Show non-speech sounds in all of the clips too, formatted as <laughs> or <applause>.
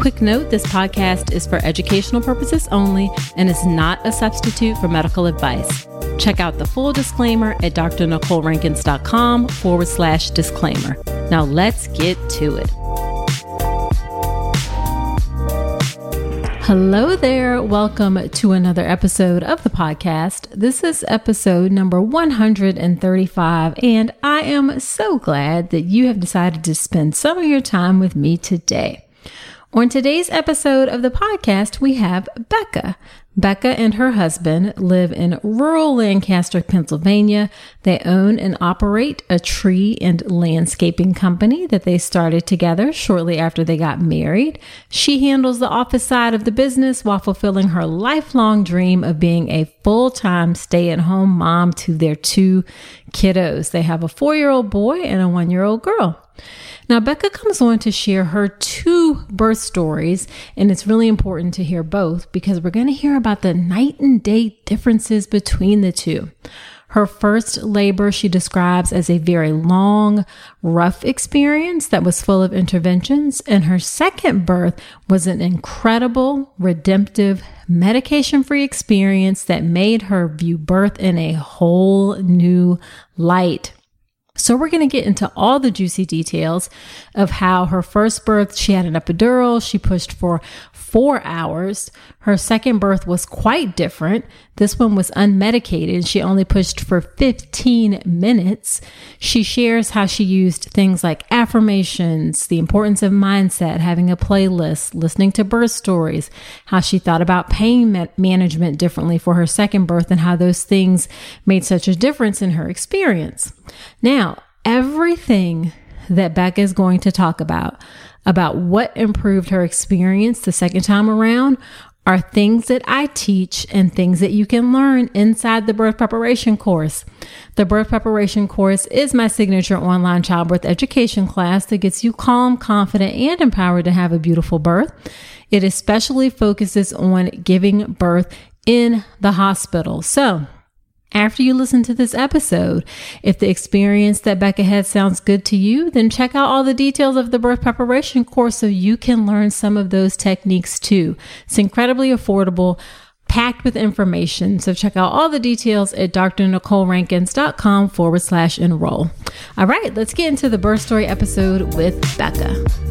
Quick note this podcast is for educational purposes only and is not a substitute for medical advice. Check out the full disclaimer at drnicolerankins.com forward slash disclaimer. Now let's get to it. Hello there. Welcome to another episode of the podcast. This is episode number 135, and I am so glad that you have decided to spend some of your time with me today. On today's episode of the podcast, we have Bekah. Bekah and her husband live in rural Lancaster, Pennsylvania. They own and operate a tree and landscaping company that they started together shortly after they got married. She handles the office side of the business while fulfilling her lifelong dream of being a full time stay at home mom to their two kiddos. They have a four year old boy and a one year old girl. Now, Bekah comes on to share her two birth stories, and it's really important to hear both because we're going to hear about the night and day differences between the two. Her first labor she describes as a very long, rough experience that was full of interventions. And her second birth was an incredible, redemptive, medication free experience that made her view birth in a whole new light. So we're going to get into all the juicy details of how her first birth, she had an epidural. She pushed for four hours. Her second birth was quite different. This one was unmedicated. She only pushed for 15 minutes. She shares how she used things like affirmations, the importance of mindset, having a playlist, listening to birth stories, how she thought about pain ma- management differently for her second birth, and how those things made such a difference in her experience. Now, everything that Bekah is going to talk about about what improved her experience the second time around are things that I teach and things that you can learn inside the birth preparation course. The birth preparation course is my signature online childbirth education class that gets you calm, confident, and empowered to have a beautiful birth. It especially focuses on giving birth in the hospital. So, after you listen to this episode, if the experience that Bekah had sounds good to you, then check out all the details of the birth preparation course so you can learn some of those techniques too. It's incredibly affordable packed with information. So check out all the details at drnicolerankins.com forward slash enroll. All right, let's get into the birth story episode with Bekah.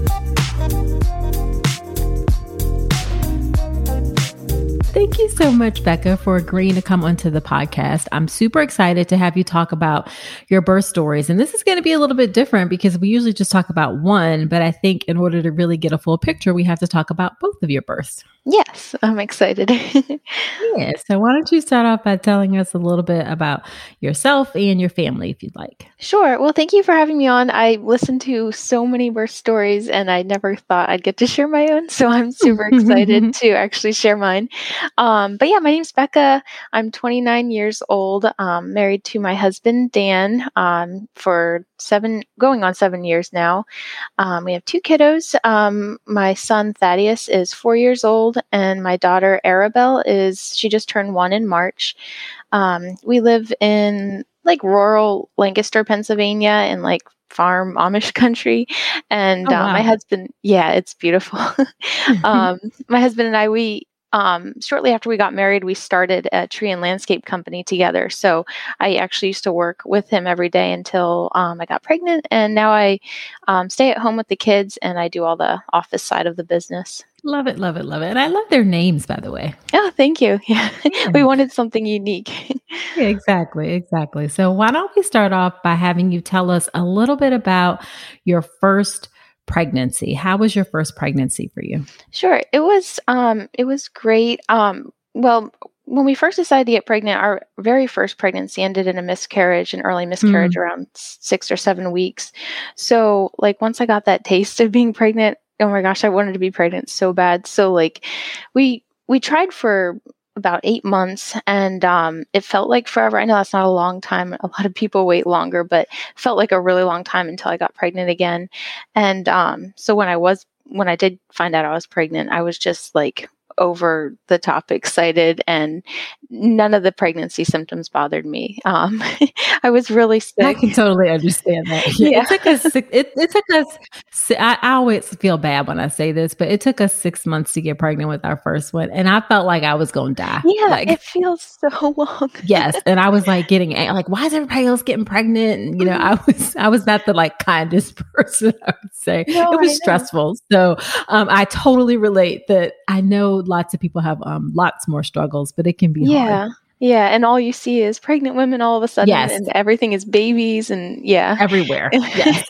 You so much, Bekah, for agreeing to come onto the podcast. I'm super excited to have you talk about your birth stories. And this is going to be a little bit different because we usually just talk about one, but I think in order to really get a full picture, we have to talk about both of your births. Yes, I'm excited. <laughs> yeah. So, why don't you start off by telling us a little bit about yourself and your family, if you'd like? Sure. Well, thank you for having me on. I listened to so many birth stories and I never thought I'd get to share my own. So, I'm super excited <laughs> to actually share mine. Um, but yeah, my name's Bekah. I'm 29 years old, um, married to my husband, Dan, um, for seven, going on seven years now. Um, we have two kiddos. Um, my son, Thaddeus, is four years old old, and my daughter Arabelle is she just turned one in March. Um, we live in like rural Lancaster, Pennsylvania, in like farm <laughs> Amish country, and oh, wow. uh, my husband, yeah, it's beautiful. <laughs> <laughs> um, my husband and I, we um, shortly after we got married, we started a tree and landscape company together. So I actually used to work with him every day until um, I got pregnant. And now I um, stay at home with the kids and I do all the office side of the business. Love it, love it, love it. And I love their names, by the way. Oh, thank you. Yeah. <laughs> yeah. we wanted something unique. yeah, exactly, exactly. So why don't we start off by having you tell us a little bit about your first pregnancy. How was your first pregnancy for you? Sure. It was um it was great. Um well, when we first decided to get pregnant, our very first pregnancy ended in a miscarriage, an early miscarriage mm. around six or seven weeks. So, like, once I got that taste of being pregnant, oh my gosh, I wanted to be pregnant so bad. So like we we tried for about eight months and um, it felt like forever. I know that's not a long time. A lot of people wait longer, but felt like a really long time until I got pregnant again. And um, so when I was when I did find out I was pregnant, I was just like over the top excited and none of the pregnancy symptoms bothered me. Um, <laughs> I was really sick. I can totally understand that. <laughs> Yeah. It took us, it, it took us, I, I, always feel bad when I say this, but it took us six months to get pregnant with our first one. And I felt like I was going to die. Yeah. Like, it feels so <laughs> long. yes. And I was like getting, like, why is everybody else getting pregnant? And, you know, I was, I was not the like kindest person, I would say. No, it was stressful. So um, I totally relate that I know lots of people have um, lots more struggles, but it can be yeah. Hard. Yeah, Yeah. and all you see is pregnant women all of a sudden, yes. and everything is babies, and yeah, everywhere. <laughs> Yes.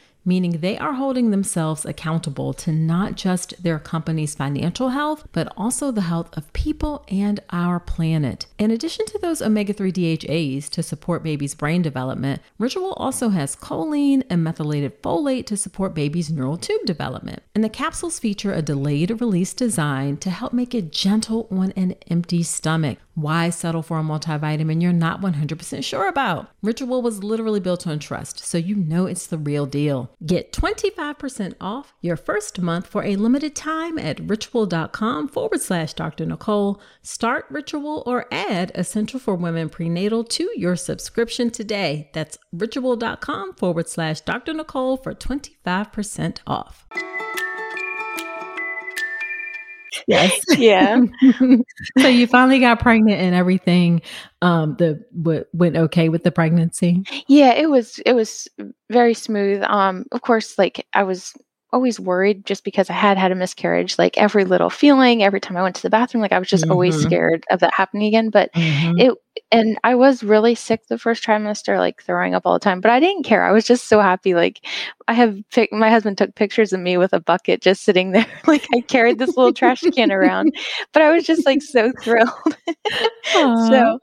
meaning they are holding themselves accountable to not just their company's financial health, but also the health of people and our planet. In addition to those omega 3 DHAs to support baby's brain development, Ritual also has choline and methylated folate to support baby's neural tube development. And the capsules feature a delayed release design to help make it gentle on an empty stomach. Why settle for a multivitamin you're not 100% sure about? Ritual was literally built on trust, so you know it's the real deal. Get 25% off your first month for a limited time at ritual.com forward slash Dr. Nicole. Start Ritual or add Essential for Women Prenatal to your subscription today. That's ritual.com forward slash Dr. Nicole for 25% off. Yes. <laughs> Yeah. so you finally got pregnant and everything um the w- went okay with the pregnancy? Yeah, it was it was very smooth. Um of course like I was always worried just because I had had a miscarriage. Like every little feeling, every time I went to the bathroom, like I was just mm-hmm. always scared of that happening again. But mm-hmm. it, and I was really sick the first trimester, like throwing up all the time, but I didn't care. I was just so happy. Like I have, my husband took pictures of me with a bucket just sitting there. <laughs> like I carried this little trash can around, but I was just like so thrilled. <laughs> so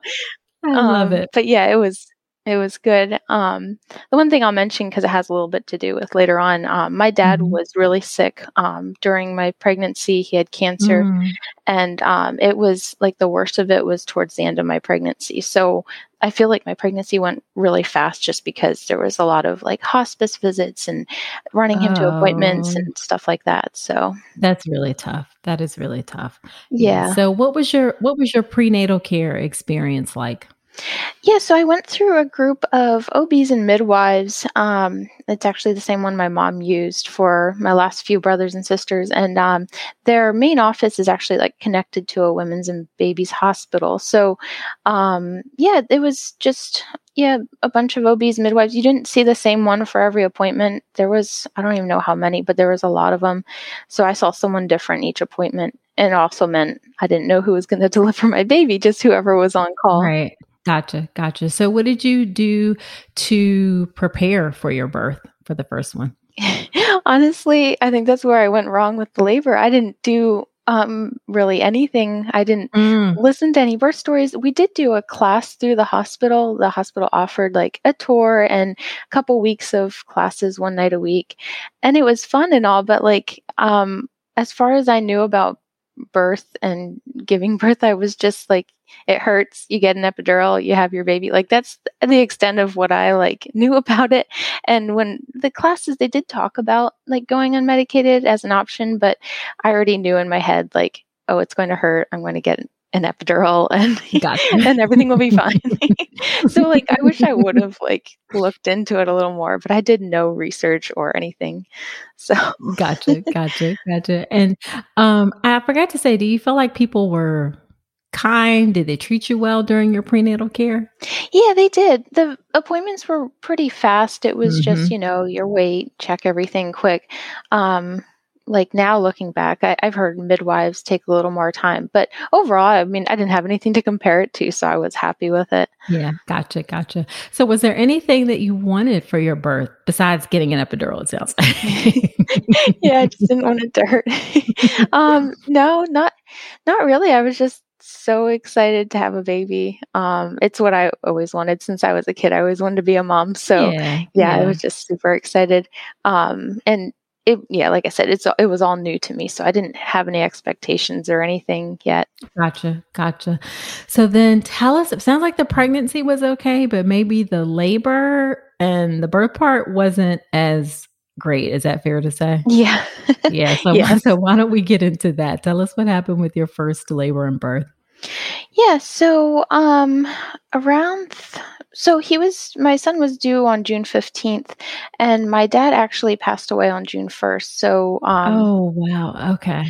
I love um, it. But yeah, it was it was good. Um, the one thing I'll mention because it has a little bit to do with later on. Um, my dad mm-hmm. was really sick um, during my pregnancy. He had cancer, mm. and um, it was like the worst of it was towards the end of my pregnancy. So I feel like my pregnancy went really fast just because there was a lot of like hospice visits and running him oh. to appointments and stuff like that. So that's really tough. That is really tough. Yeah. So what was your what was your prenatal care experience like? Yeah, so I went through a group of OBs and midwives. Um, it's actually the same one my mom used for my last few brothers and sisters, and um, their main office is actually like connected to a women's and babies hospital. So, um, yeah, it was just yeah a bunch of OBs midwives. You didn't see the same one for every appointment. There was I don't even know how many, but there was a lot of them. So I saw someone different each appointment. And also meant I didn't know who was going <laughs> to deliver my baby, just whoever was on call. Right. Gotcha. Gotcha. So, what did you do to prepare for your birth for the first one? <laughs> Honestly, I think that's where I went wrong with the labor. I didn't do um, really anything. I didn't mm. listen to any birth stories. We did do a class through the hospital. The hospital offered like a tour and a couple weeks of classes one night a week. And it was fun and all, but like, um, as far as I knew about birth and giving birth, I was just like, it hurts. You get an epidural, you have your baby. Like that's the extent of what I like knew <laughs> about it. And when the classes, they did talk about like going unmedicated as an option, but I already knew in my head, like, oh, it's going to hurt. I'm going to get an epidural <laughs> and gotcha. and everything will be <laughs> fine. <laughs> so like I wish I would have like looked into it a little more, but I did no research or anything. So gotcha, gotcha, gotcha. And um I forgot to say, do you feel like people were kind? Did they treat you well during your prenatal care? Yeah, they did. The appointments were pretty fast. It was mm-hmm. just, you know, your weight, check everything quick. Um like now looking back, I, have heard midwives take a little more time, but overall, I mean, I didn't have anything to compare it to, so I was happy with it. Yeah, gotcha, gotcha. So, was there anything that you wanted for your birth besides getting an epidural? It sounds. <laughs> yeah, I just didn't want it to hurt. um, no, not not really. I was just so excited to have a baby. Um, it's what I always wanted since I was a kid. I always wanted to be a mom. So yeah, yeah, yeah. I was just super excited. Um, and it, yeah, like I said, it's it was all new to me, so I didn't have any expectations or anything yet. Gotcha, gotcha. So then, tell us. It sounds like the pregnancy was okay, but maybe the labor and the birth part wasn't as great. Is that fair to say? Yeah, <laughs> yeah. So, yeah. so why don't we get into that? Tell us what happened with your first labor and birth. Yeah. So, um, around. Th- so he was my son was due on June 15th and my dad actually passed away on June 1st. So um Oh wow. Okay.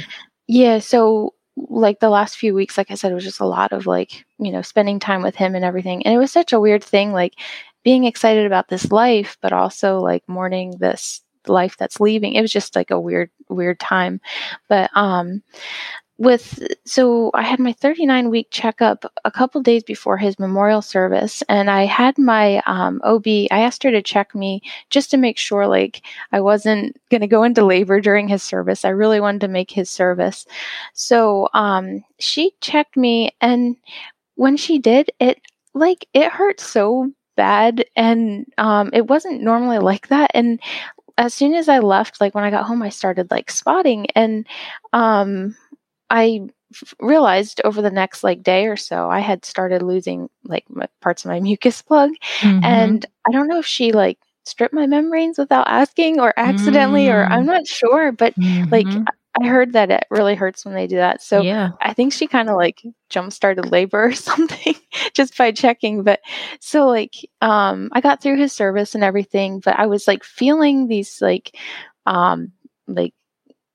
Yeah, so like the last few weeks like I said it was just a lot of like, you know, spending time with him and everything. And it was such a weird thing like being excited about this life but also like mourning this life that's leaving. It was just like a weird weird time. But um with so I had my 39 week checkup a couple days before his memorial service, and I had my um, OB. I asked her to check me just to make sure, like I wasn't going to go into labor during his service. I really wanted to make his service, so um, she checked me, and when she did, it like it hurt so bad, and um, it wasn't normally like that, and as soon as I left, like when I got home, I started like spotting and um I f- realized over the next like day or so I had started losing like parts of my <laughs> mucus plug mm-hmm. and I don't know if she like stripped my membranes without asking or accidentally mm-hmm. or I'm mm. not sure but mm-hmm. like I heard that it really hurts when they do that. So yeah. I think she kind of like jump started labor or <laughs> something just by checking. But so like um I got through his service and everything, but I was like feeling these like um like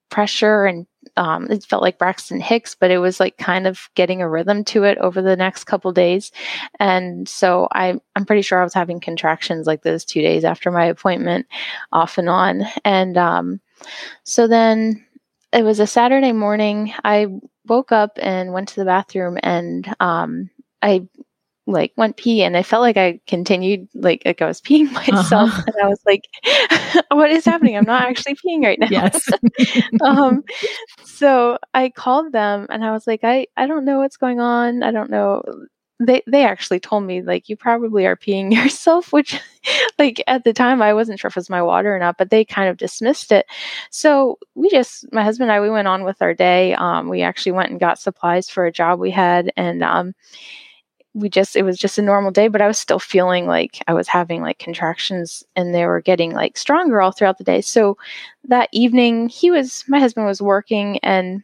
pressure and um, it felt like Braxton Hicks, but it was like kind of getting a rhythm to it over the next couple days. And so I, I'm pretty sure I was having contractions like those two days after my appointment off and on. And, um, so then it was a Saturday morning. I woke up and went to the bathroom and um, I like went pee and I felt like I continued like like I was peeing <laughs> myself uh-huh. and I was like <laughs> what is happening? I'm not actually peeing right now. Yes. <laughs> Um so I called them and I was like I I don't know what's going on. I don't know. They they actually told me like you probably are peeing yourself which like at the time I wasn't sure if it was my water or not but they kind of dismissed it. So we just my husband and I we went on with our day. Um we actually went and got supplies for a job we had and um we just it was just a normal day but i was still feeling like i was having like contractions and they were getting like stronger all throughout the day. So that evening he was my husband was working and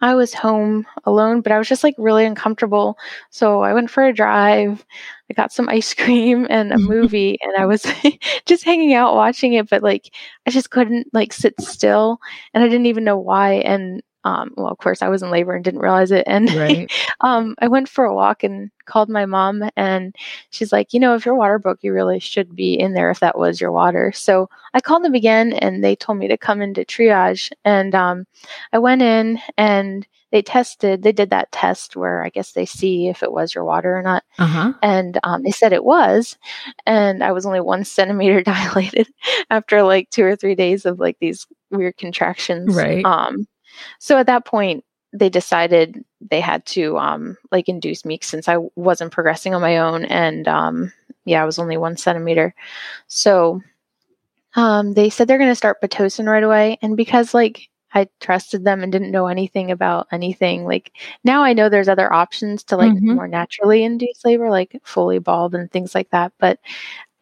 i was home alone but i was just like really uncomfortable. So i went for a drive i got some ice <laughs> cream and a <laughs> movie and i was <laughs> just hanging out watching it but like i just couldn't like sit still and i didn't even know why. And um, well, of course, I was in labor and didn't realize it. And right. <laughs> um, I went for a walk and called my mom, and she's like, you know, if your water broke, you really should be in there if that was your water. So I called them again, and they told me to come into triage. And um, I went in and they tested, they did that test where I guess they see if it was your water or not. Uh-huh. And um, they said it was. And I was only one <laughs> centimeter dilated <laughs> after like two or three days of like these weird contractions. Right. So at that point, they decided they had to um, like induce me since I wasn't progressing on my own, and um, yeah, I was only one centimeter. So um, they said they're going to start pitocin right away, and because like I trusted them and didn't know anything about anything. Like now I know there's other options to like mm-hmm. more naturally induce labor, like Foley bulb and things like that. But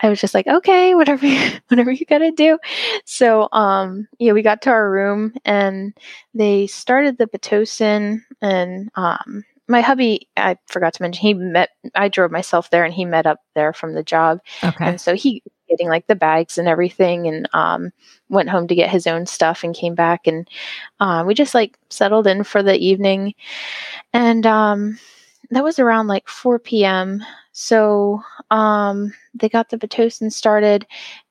I was just like, okay, whatever, you, <laughs> whatever you gotta do. So, um, yeah, we got to our room and they started the pitocin and, um, my hubby, I forgot to mention, he met, I drove myself there and he met up there from the job. Okay. And so he, getting like the bags and everything and, um, went home to get his own stuff and came back and, um, we just like settled in for the evening and, um, that was around like 4 p.m. So um, they got the Pitocin started,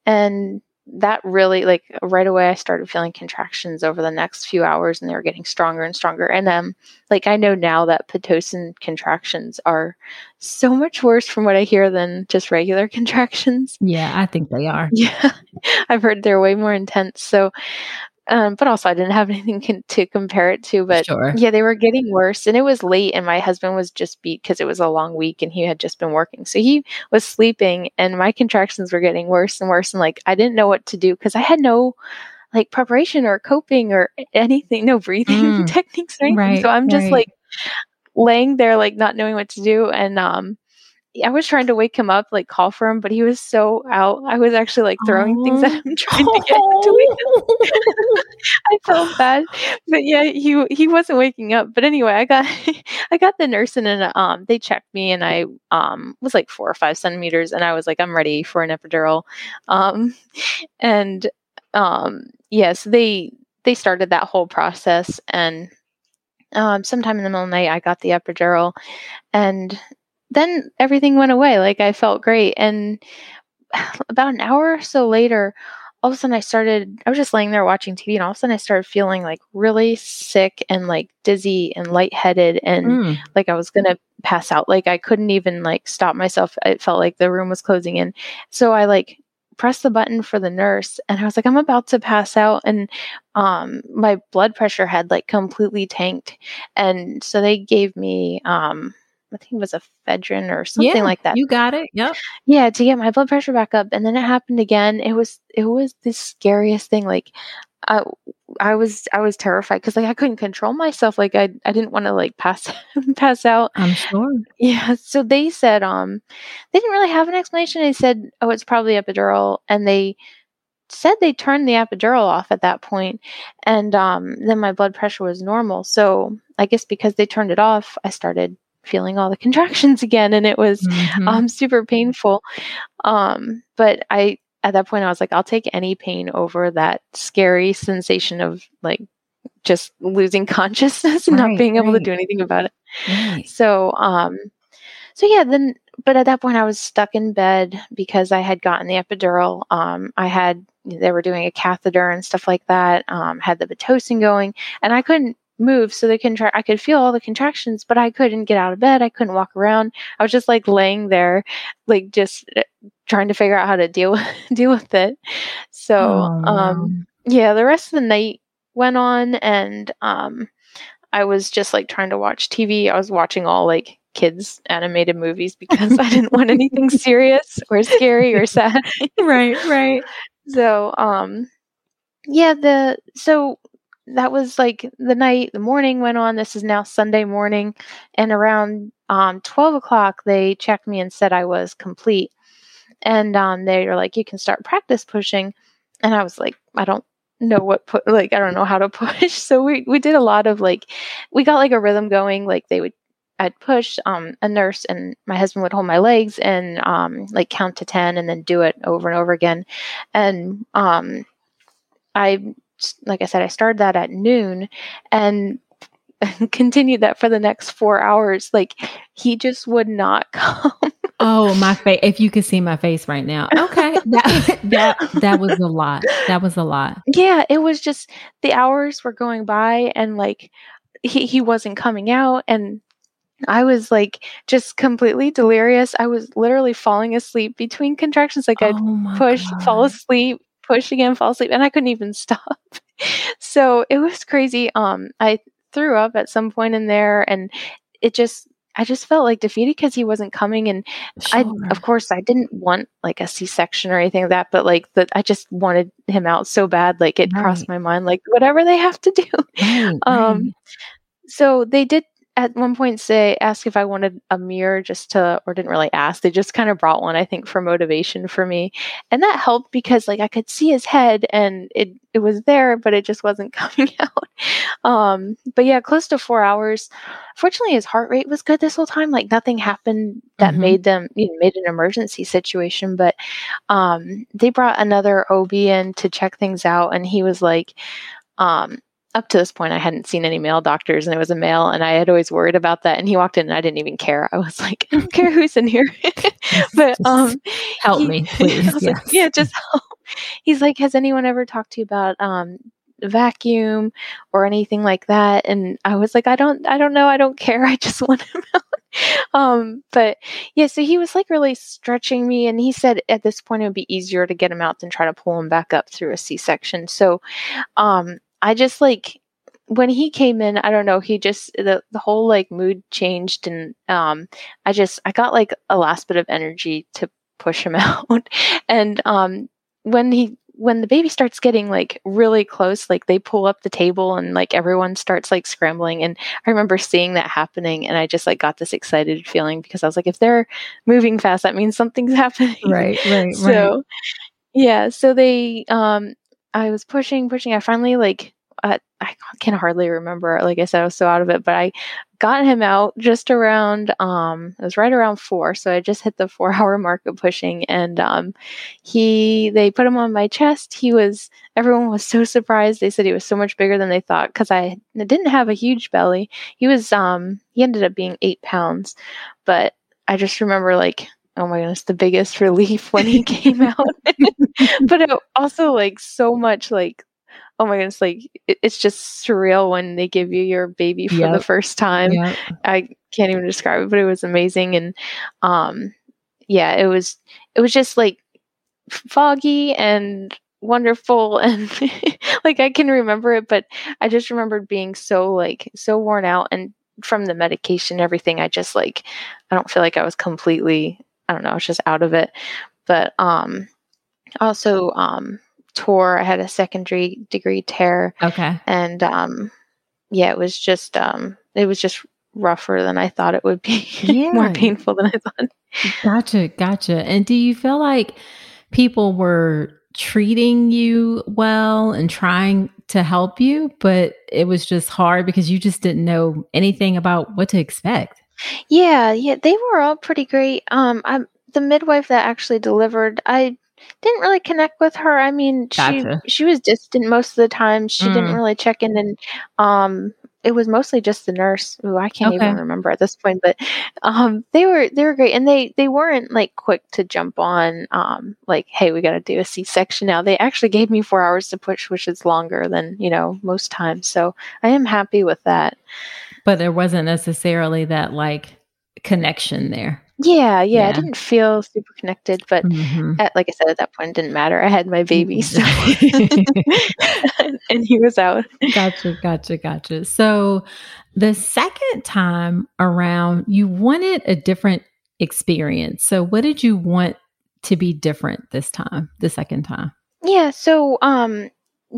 and that really, like, right away, I started feeling contractions over the next few hours, and they were getting stronger and stronger. And um, like, I know now that Pitocin contractions are so much worse from what I hear than just regular <laughs> contractions. Yeah, I think they are. Yeah, <laughs> I've heard they're way more intense. So um, but also I didn't have <laughs> anything con- to compare it to. But sure. yeah, they were getting worse, and it was late, and my husband was just beat because it was a long week, and he had just been working, so he was sleeping, and my contractions were getting worse and worse, and like I didn't know what to do because I had no like preparation or coping or anything, no breathing <laughs> mm. techniques or anything. Right, so I'm just right. like laying there, like not knowing what to do, and um I was trying to wake him up, like call for him, but he was so out. I was actually like throwing oh. things at him, <laughs> trying to get him to wake up. <laughs> I felt <laughs> bad, but yeah, he he wasn't waking up. But anyway, I got I got the nurse in, and um, they checked me, and I um was like four or five centimeters, and I was like, I'm ready for an epidural, um, and um, yes, they they started that whole process, and um, sometime in the middle of the night, I got the epidural, and then everything went away. Like I felt great. And <sighs> about an hour or so later, all of a sudden I started, I was just laying there watching TV and all of a sudden I started feeling like really sick and like dizzy and lightheaded and mm. like I was going to pass out. Like I couldn't even like stop myself. It felt like the room was closing in. So I like pressed the button for the nurse and I was like, I'm about to pass out. And um, my blood pressure had like completely tanked. And so they gave me, um, I think it was a ephedrine or something yeah, like that. You got it. Yep. Yeah, to get my blood pressure back up, and then it happened again. It was it was the scariest thing. Like, I I was I was terrified because like I couldn't control myself. Like I I didn't want to like pass <laughs> pass out. I'm sure. Yeah. So they said um they didn't really have an explanation. They said oh it's probably epidural, and they said they turned the epidural off at that point and um, then my blood pressure was normal so i guess because they turned it off i started feeling all the contractions again and it was mm-hmm. um, super painful um, but i at that point i was like i'll take any pain over that scary sensation of like just losing <laughs> consciousness and right, not being able right. to do anything about it right. so um so yeah then but at that point, I was stuck in bed because I had gotten the epidural. Um, I had they were doing a catheter and stuff like that. Um, had the pitocin going, and I couldn't move. So the contra- I could feel all the contractions, but I couldn't get out of bed. I couldn't walk around. I was just like laying there, like just uh, trying to figure out how to deal with <laughs> deal with it. So, oh, um, yeah, the rest of the night went on, and um, I was just like trying to watch TV. I was watching all like kids animated movies <laughs> because I didn't want anything serious or scary or <laughs> sad. right, right. So, um yeah, the so that was like the night, the morning went on. This is now Sunday morning, and around um 12 o'clock they checked me and said I was complete. And um they were like, You can start practice pushing. And I was like, I don't know what like I don't know how to <laughs> push. So we we did a lot of like we got like a rhythm going. Like they would I'd push um, a nurse and my husband would hold my legs and um, like count to 10 and then do it over and over again. And um, I, like I said, I started that at noon and <laughs> continued that for the next four hours. Like he just would not <laughs> come. oh, my face. If you could see my face right now. Okay. <laughs> that, that, that was a lot. That was a lot. Yeah. It was just the hours were going by and like, he, he wasn't coming out and I was like just completely delirious. I was literally falling asleep between contractions. Like I'd oh push, God. fall asleep, push again, fall asleep, and I couldn't even <laughs> stop. so it was crazy. Um, I threw up at some point in there, and it just I just felt like defeated because he wasn't coming, and sure. I, of course, I didn't want like a C-section or anything like that, but like that, I just wanted him out so bad. Like it right. crossed my mind, like whatever they have to do. <laughs> Right, um, right. so they did at one point say ask if I wanted a mirror just to or didn't really ask. They just kind of brought one, I think, for motivation for me. And that helped because like I could see his head and it it was there, but it just wasn't <laughs> coming out. Um but yeah, close to four hours. Fortunately his heart rate was good this whole time. Like nothing happened that mm-hmm. made them you know, made an emergency situation. But um they brought another OB in to check things out and he was like um up to this point, I hadn't seen any male doctors, and it was a male, and I had always worried about that. And he walked in, and I didn't even care. I was like, I don't care who's in here, <laughs> but <laughs> um, help he, me, <laughs> please. Yes. Like, yeah, just help. He's like, has anyone ever talked to you about um vacuum or anything like that? And I was like, I don't, I don't know, I don't care. I just want him out. um, but yeah, so he was like really stretching me, and he said at this point it would be easier to get him out than try to pull him back up through a C section. So, um I just like when he came in, I don't know, he just the the whole like mood changed and um I just I got like a last bit of energy to push him <laughs> out. and um when he when the baby starts getting like really close, like they pull up the table and like everyone starts like scrambling. And I remember seeing that happening and I just like got this excited feeling because I was like, if they're moving fast, that means something's <laughs> happening. Right, right, so, right. yeah. So they, um, I was pushing, pushing. I finally like I can hardly remember. Like I said, I was so out of it, but I got him out just around. Um, it was right around four, so I just hit the <laughs> four-hour mark of pushing, and um, he they put him on my chest. He was everyone was so surprised. They said he was so much bigger than they thought because I didn't have a huge belly. He was um he ended up being eight pounds, but I just remember like oh my goodness, the biggest <laughs> relief when he came out. <laughs> <laughs> but it also like so much like oh my goodness, like it, it's just surreal when they give you your baby for yep. the first time. Yep. I can't even describe it, but it was amazing. And um yeah, it was it was just like foggy and wonderful and like I can remember it, but I just remembered being so like so worn out and from the medication, everything, I just like I don't feel like I was completely I don't know, I was just out of it. But um also um tore. I had a secondary degree tear. Okay. And um, yeah, it was just um, it was just rougher than I thought it would be. <laughs> Yeah. More painful than I thought. Gotcha, gotcha. And do you feel like people were treating you well and trying to help you, but it was just hard because you just didn't know anything about what to expect? Yeah, yeah, they were all pretty great. Um, I'm the midwife that actually delivered. I didn't really connect with her. I mean, gotcha. she she was distant most of the time. She mm. didn't really check in, and um, it was mostly just the nurse who I can't Okay. even remember at this point, but um, they were they were great, and they they weren't like quick to jump on um, like, hey, we got to do a C section now. They actually gave me four hours to push, which is longer than you know most times. So I am happy with that. But there wasn't necessarily that like connection there. Yeah, yeah, I didn't feel super connected, but Mhm. at, like I said, at that point, it didn't matter. I had my baby, so <laughs> and he was out. gotcha, gotcha, gotcha. So the second time around, you wanted a different experience. So what did you want to be different this time, the second time? Yeah, so um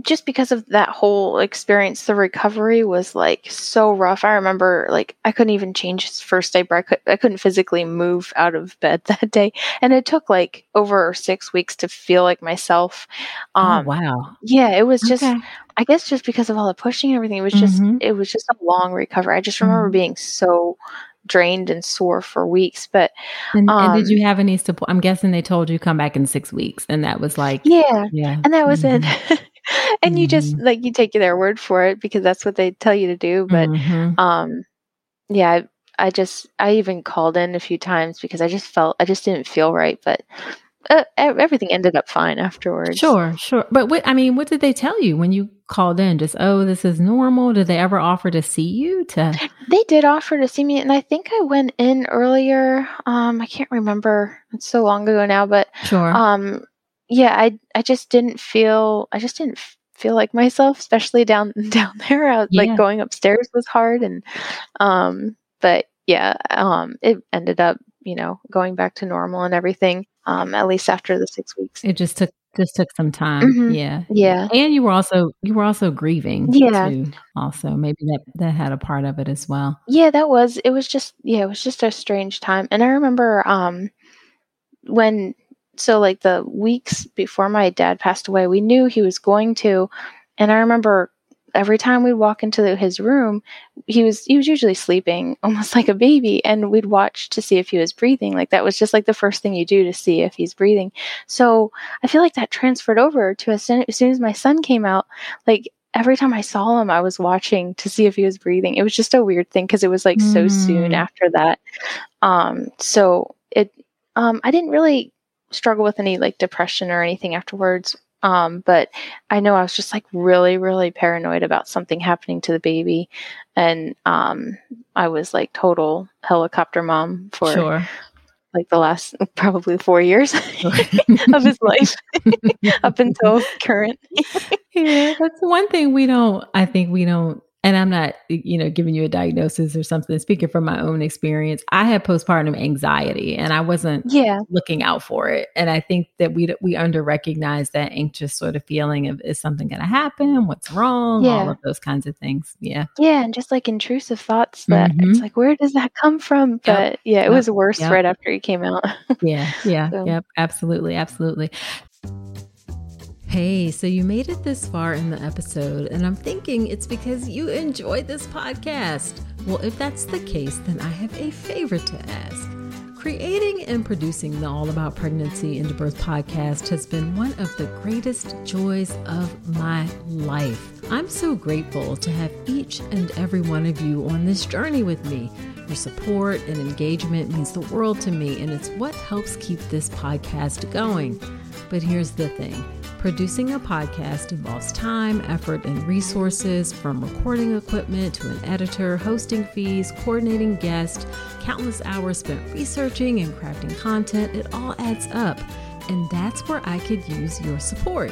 just because of that whole experience, the recovery was like so rough. I remember like I couldn't even change his first diaper. I, could, I couldn't physically move out of bed <laughs> that day. And it took like over six weeks to feel like myself. Um oh, wow. yeah, it was just Okay. I guess just because of all the pushing and everything, it was just Mhm. it was just a long recovery. I just remember Mhm. being so drained and sore for weeks. But And, and did um, you have any support? I'm guessing they told you come back in six weeks, and that was like, yeah, yeah, and that was Mhm. it. <laughs> <laughs> and you just like you take their word for it because that's what they tell you to do. But Mhm. um yeah I, I just i even called in a few times because i just felt i just didn't feel right but uh, everything ended up fine afterwards Sure, sure. But what I mean, what did they tell you when you called in? Just oh, this is normal. Did they ever offer to see you? To they did offer to see me and i think i went in earlier um i can't remember it's so long ago now but sure. um yeah i i just didn't feel i just didn't feel like myself especially down <laughs> down there I, was- Yeah. like going upstairs was hard and um but yeah um it ended up you know going back to normal and everything um at least after the six weeks it just took just took some time. Mhm. Yeah, yeah And you were also you were also grieving. Yeah. Too, also, maybe that that had a part of it as well. yeah that was it was just yeah it was just a strange time and i remember um when so like the weeks before my dad passed away we knew he was going to and i remember every time we'd walk into the, his room he was he was usually sleeping <laughs> almost like a baby and we'd watch to see if he was breathing like that was just like the first thing you do to see if he's breathing. So i feel like that transferred over to as soon as, soon as my son came out like every time i saw him i was watching to see if he was breathing. It was just a weird thing because it was like so soon Mm. after that. Um so it um i didn't really struggle with any like depression or anything afterwards um but i know i was just like really really paranoid about something happening to the baby and um i was like total helicopter mom for Sure. like the last <laughs> probably four years <laughs> of his life <laughs> up until current yeah, that's one thing we don't. I think we don't. And I'm not, you know, giving you a diagnosis or something. Speaking from my own experience, I had postpartum anxiety, and I wasn't yeah looking out for it. And I think that we we under recognize that anxious sort of feeling of is something going to happen? What's wrong? All of those kinds of things. Yeah. yeah and just like intrusive thoughts that Mhm. it's like where does that come from but yeah it Yep. was worse Yep. right after he came out Yeah, yeah, <laughs> So- yep, absolutely, absolutely. Hey, so you made it this far in the episode, and I'm thinking it's because you enjoyed this podcast. Well, if that's the case, then I have a favor to ask. Creating and producing the All About Pregnancy and Birth podcast has been one of the greatest joys of my life. I'm so grateful to have each and every one of you on this journey with me. Your support and engagement means the world to me, and it's what helps keep this podcast going. But here's the thing producing a podcast involves time, effort, and resources from recording equipment to an editor, hosting fees, coordinating guests, countless hours spent researching and crafting content. It all adds up. And that's where I could use your support.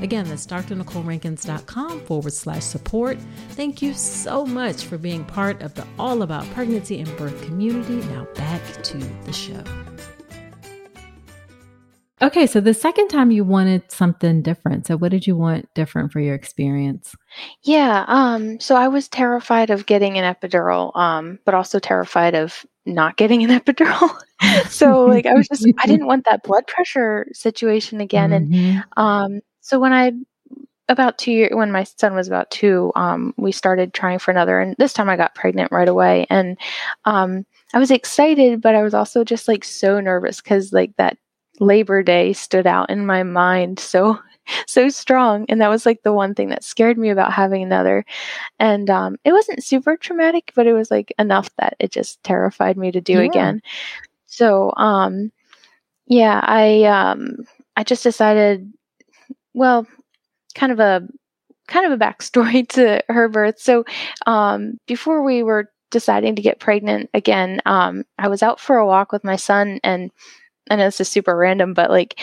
Again, that's drnicolerankins.com forward slash support. Thank you so much for being part of the All About Pregnancy and Birth community. Now back to the show. Okay, so the second time you wanted something different. So what did you want different for your experience? Yeah, um so I was terrified of getting an epidural um but also terrified of not getting an <laughs> epidural. so like I was just I didn't want that blood pressure situation again <laughs> mm-hmm. and um so when I about two years when my son was about two, um, we started trying for another, and this time I got pregnant right away, and um, I was excited, but I was also just like so nervous because like that Labor Day stood out in my mind so <laughs> so strong, and that was like the one thing that scared me about having another, and um, it wasn't super traumatic, but it was like enough that it just terrified me to do yeah. again. So um, yeah, I um, I just decided well, kind of a kind of a backstory <laughs> to her birth. So um, before we were deciding to get pregnant again, um, I was out for a walk with my son, and I know this is super random, but like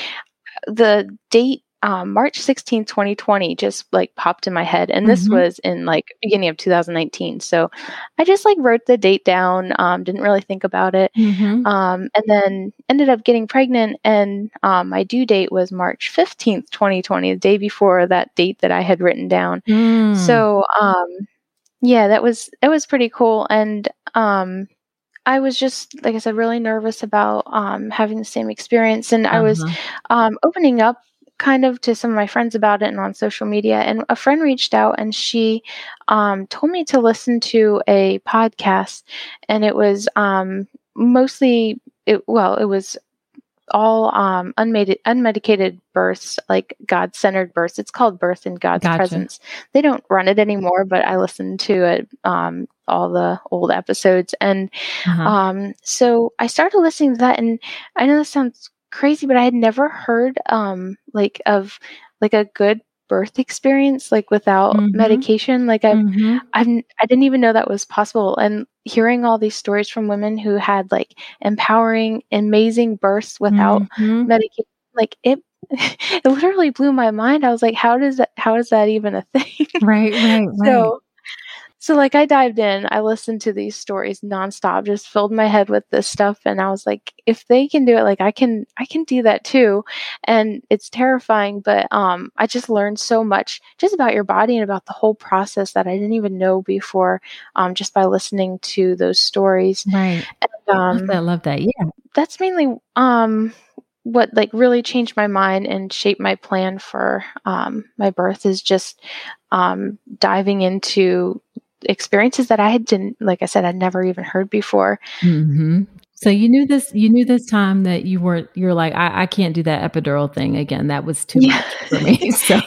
the date um, March 16, 2020 just like popped in my head. And this mm-hmm. was in like beginning of 2019. So I just like wrote the date down, um, didn't really think about it. Mm-hmm. Um, and then ended up getting pregnant. And um, my due date was March 15th, 2020, the day before that date that I had written down. Mm. So, um, yeah, that was, that was pretty cool. And, um, I was just, like I said, really nervous about um, having the same experience. And uh-huh. I was uh-huh. um, opening up kind of to some of my friends about it and on social media. And a friend reached out and she um, told me to listen to a podcast, and it was um, mostly it. Well, it was all um, unmedicated, unmedicated births, like God centered births. It's called Birth in God's gotcha. Presence. They don't run it anymore, but I listened to it, um, all the old episodes. And uh-huh. um, so I started listening to that. And I know this sounds crazy, but I had never heard um like of like a good birth experience like without mm-hmm. medication like i mm-hmm. I've, i didn't even know that was possible and hearing all these stories from women who had like empowering amazing births without mm-hmm. medication like it <laughs> it literally blew my mind i was like how does that how is that even a thing right right, <laughs> right. so so like I dived in, I listened to these stories nonstop, just filled my head with this stuff and I was like if they can do it like I can I can do that too. And it's terrifying, but um I just learned so much just about your body and about the whole process that I didn't even know before um just by listening to those stories. Right. And, um, I love that. Yeah. That's mainly um what like really changed my mind and shaped my plan for um, my birth is just um, diving into experiences that I had didn't, like I said, I'd never even heard before. Mm-hmm. So you knew this, you knew this time that you weren't, you're like, I, I can't do that epidural thing again. That was too yeah. much for me. <laughs> So,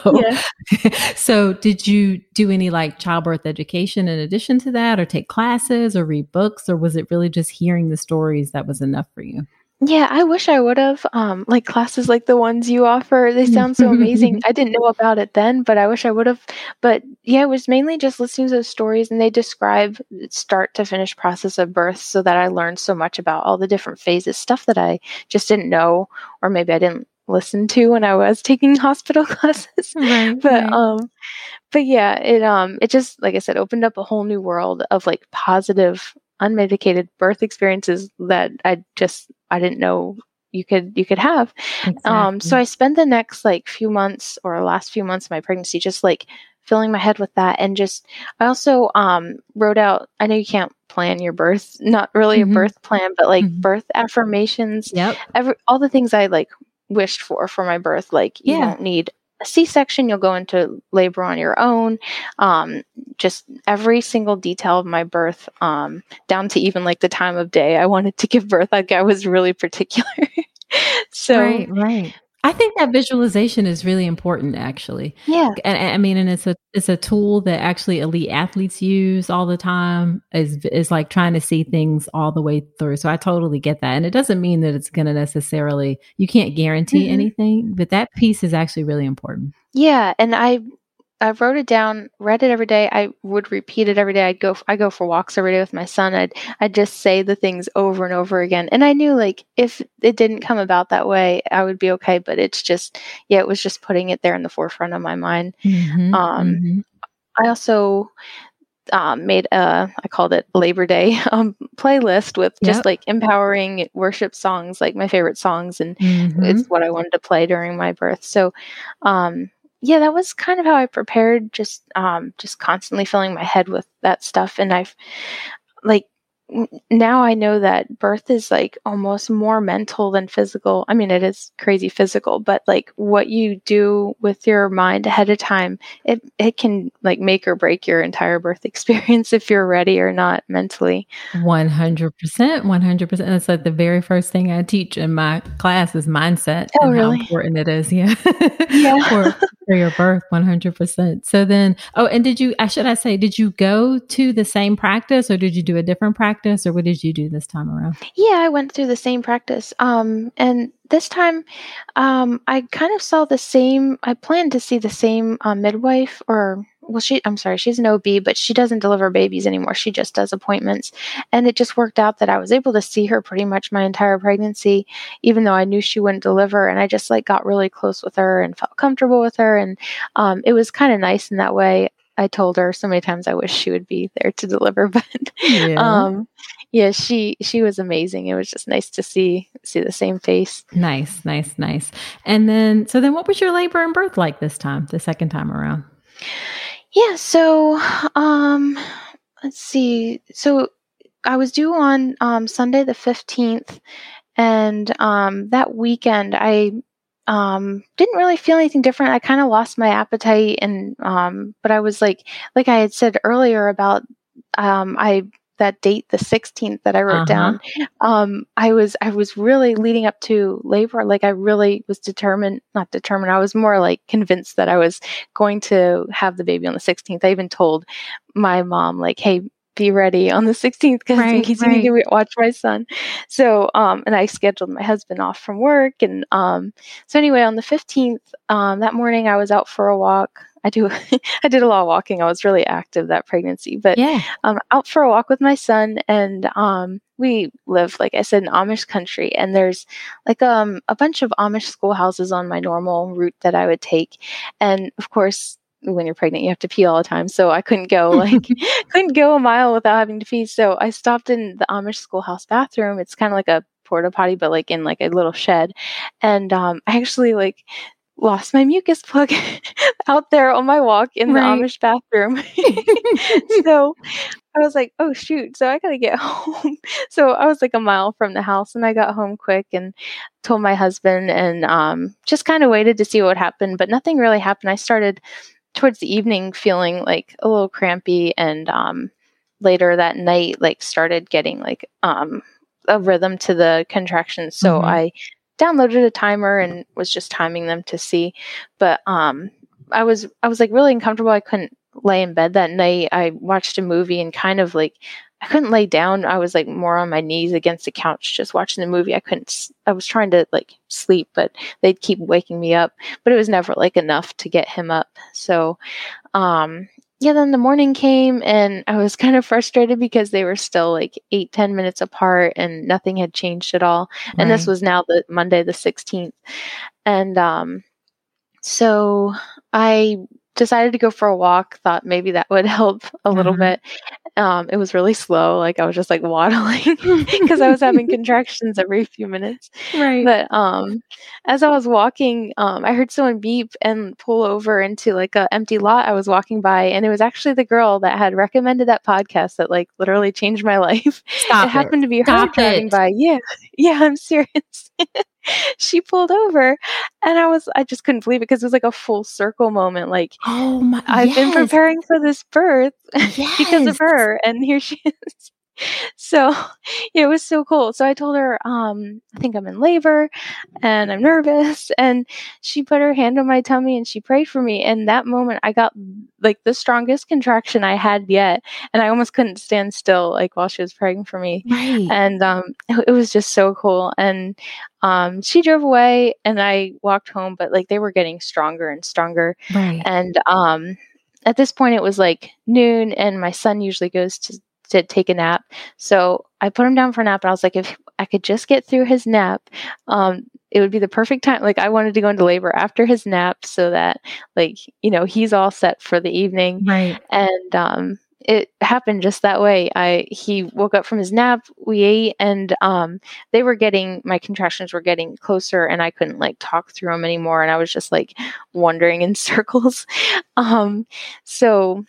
<laughs> <laughs> so did you do any like childbirth education in addition to that or take classes or read books or was it really just hearing the stories that was enough for you? Yeah, I wish I would have. Um, like classes like the ones you offer, they sound so amazing. <laughs> I didn't know about it then, but I wish I would have. But yeah, it was mainly just listening to those stories, and they describe start to finish process of birth, so that I learned so much about all the different phases, stuff that I just didn't know, or maybe I didn't listen to when I was taking <laughs> hospital <laughs> classes. Right, but right. um, but yeah, it um, it just like I said, opened up a whole new world of like positive unmedicated birth experiences that I just I didn't know you could you could have. Exactly. Um, so I spent the next like few months or last few months of my pregnancy just like filling my head with that and just I also um, wrote out I know you can't plan your birth not really mm-hmm. a birth plan but like mm-hmm. birth affirmations yep every all the things I like wished for for my birth like you yeah. don't need a C-section, you'll go into labor on your own. Um, just every single detail of my birth, um, down to even like the time of day I wanted to give birth. Like I was really particular. <laughs> so right, right. I think that visualization is really important, actually. Yeah, and I mean, and it's a it's a tool that actually elite athletes use all the time. Is is like trying to see things all the way through. So I totally get that, and it doesn't mean that it's going to necessarily you can't guarantee mm-hmm. anything, but that piece is actually really important. Yeah, and I I wrote it down, read it every day. I would repeat it every day. I'd go I go for walks every day with my son. I'd I'd just say the things over and over again. And I knew like if it didn't come about that way, I would be okay, but it's just yeah, it was just putting it there in the forefront of my mind. Mm-hmm, um mm-hmm. I also um, made a I called it Labor Day <laughs> um, playlist with just yep. like empowering worship songs, like my favorite songs, and mm-hmm. it's what I wanted to play during my birth. So, um, yeah, that was kind of how I prepared. Just um, just constantly filling my head with that stuff, and I've like now I know that birth is like almost more mental than physical. I mean, it is crazy physical, but like what you do with your mind ahead of time, it it can like make or break your entire birth <laughs> experience if you're ready or not mentally. One hundred percent, one hundred percent. That's like the very first thing I teach in my class is mindset oh, and really? how important it is. Yeah, yeah. <laughs> for, your birth, one hundred percent. So then, oh, and did you? I should I say, did you go to the same practice or did you do a different practice? practice or what did you do this time around? Yeah, I went through the same practice. Um, and this time, um, I kind of saw the same, I planned to see the same uh, midwife or well she i'm sorry she's an ob but she doesn't deliver babies anymore she just does appointments and it just worked out that i was able to see her pretty much my entire pregnancy even though i knew she wouldn't deliver and i just like got really close with her and felt comfortable with her and um, it was kind of nice in that way I told her so many times I wish she would be there to deliver, <laughs> but yeah. um yeah, she she was amazing. It was just nice to see see the same face. Nice, nice, nice. And then so then what was your labor and birth like this time, the second time around? Yeah, so um let's see. So I was due on um Sunday the 15th and um that weekend I um, didn't really feel anything different. I kind of lost my appetite, and um, but I was like, like I had said earlier about um, I that date, the 16th that I wrote uh-huh. down. Um, I was I was really leading up to labor. Like I really was determined, not determined. I was more like convinced that I was going to have the baby on the 16th. I even told my mom, like, hey, be ready on the 16th because right, in case right. you need to watch my son. So, um, and I scheduled my husband off from work. And, um, so anyway, on the 15th, um, that morning I was out for a walk. I do, <laughs> I did a lot of walking. I was really active that pregnancy, but, yeah, um, out for a walk with my son and, um, we live, like I said, in Amish country, and there's like um a bunch of Amish schoolhouses on my normal route that I would take, and of course when you're pregnant, you have to pee all the time. So I couldn't go <laughs> like couldn't go a mile without having to pee. So I stopped in the Amish schoolhouse bathroom. It's kind of like a porta potty, but like in like a little shed. And um, I actually like lost my mucus plug <laughs> out there on my walk in right. the Amish bathroom. <laughs> <laughs> so I was like, oh shoot, so I gotta get home. so I was like a mile from the house and I got home quick and told my husband and um, just kind of waited to see what happened, but nothing really happened. I started towards the evening feeling like a little crampy and um, later that night like started getting like um, a rhythm to the contractions so mm-hmm. i downloaded a timer and was just timing them to see but um, i was i was like really uncomfortable i couldn't lay in bed that night i watched a movie and kind of like I couldn't lay down. I was like more on my knees against the couch just watching the movie. I couldn't, I was trying to like sleep, but they'd keep waking me up, but it was never like enough to get him up. So, um, yeah, then the morning came and I was <laughs> kind of frustrated because they were still like eight, ten minutes apart and nothing had changed at all. Right. And this was now the Monday, the 16th. And, um, so I decided to go for a walk thought maybe that would <laughs> help a little mm-hmm. bit um, it was really slow. Like I was just like waddling <laughs> because I was having <laughs> contractions every few minutes. Right. But um, as I was walking, um, I heard someone beep and pull over into like an empty lot I was walking by, and it was actually the girl that had recommended that podcast that like literally changed my life. Stop it, it. happened to be Stop her driving it. by. Yeah, yeah, I'm serious. <laughs> she pulled over and I was I just couldn't believe it because it was like a full circle moment. Like oh my I've yes. been preparing for this birth yes. <laughs> because of her and here she <laughs> is. <laughs> so <laughs> it was so cool. So I told her, um, I think I'm in labor and I'm nervous. <laughs> And she put her hand on my tummy and she prayed for me. And that moment I got like the strongest contraction I had yet. And I almost couldn't stand still like while she was praying for me. Right. And um it, it was just so cool. And um she drove away and I walked home, but like they were getting stronger and stronger. Right. And um at this point it was like noon and my son usually goes to to take a nap. So I put him down for a nap and I was like, if I could just get through his nap, um, it would be the perfect time. Like I wanted to go into labor after his nap so that like, you know, he's all set for the evening. Right. And um it happened just that way. I he woke up from his nap, we ate, and um, they were getting my contractions were getting closer, and I couldn't like talk through them anymore, and I was just like wandering in <laughs> circles. Um, so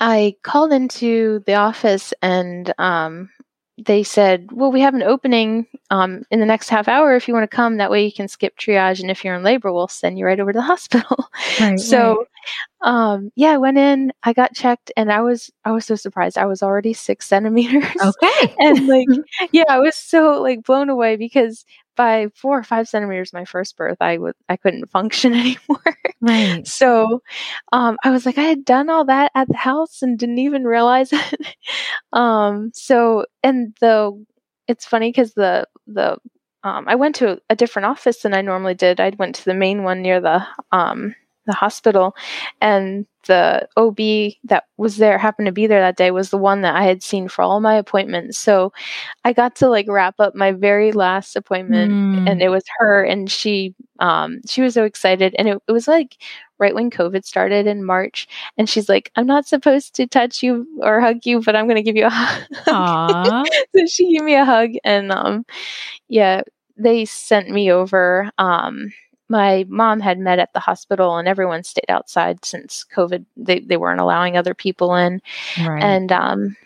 I called into the office, and um, they said, "Well, we have an opening um, in the next half hour. If you want to come, that way you can skip triage, and if you're in labor, we'll send you right over to the <laughs> hospital." Right, so. Right um yeah i went in i got checked and i was i was so surprised i was already six centimeters okay <laughs> and like <laughs> yeah i was so like blown away because by four or five centimeters my first birth i would i couldn't <laughs> function anymore. Right. So um i was like i had done all that at the house and didn't even realize <laughs> it. Um so and the it's funny because the the um, I went to a, a different office than I normally did. I went to the main one near the um, the hospital and the OB that was there happened to be there that day was the one that I had seen for all my appointments. So I got to like wrap up my very last appointment mm. and it was her and she um she was so excited and it, it was like right when COVID started in March and she's like, I'm not supposed to touch you or hug you, but I'm gonna give you a hug. <laughs> so she gave me a hug and um yeah, they sent me over um my mom had met at the hospital and everyone stayed outside since COVID. They, they weren't allowing other people in. Right. And um,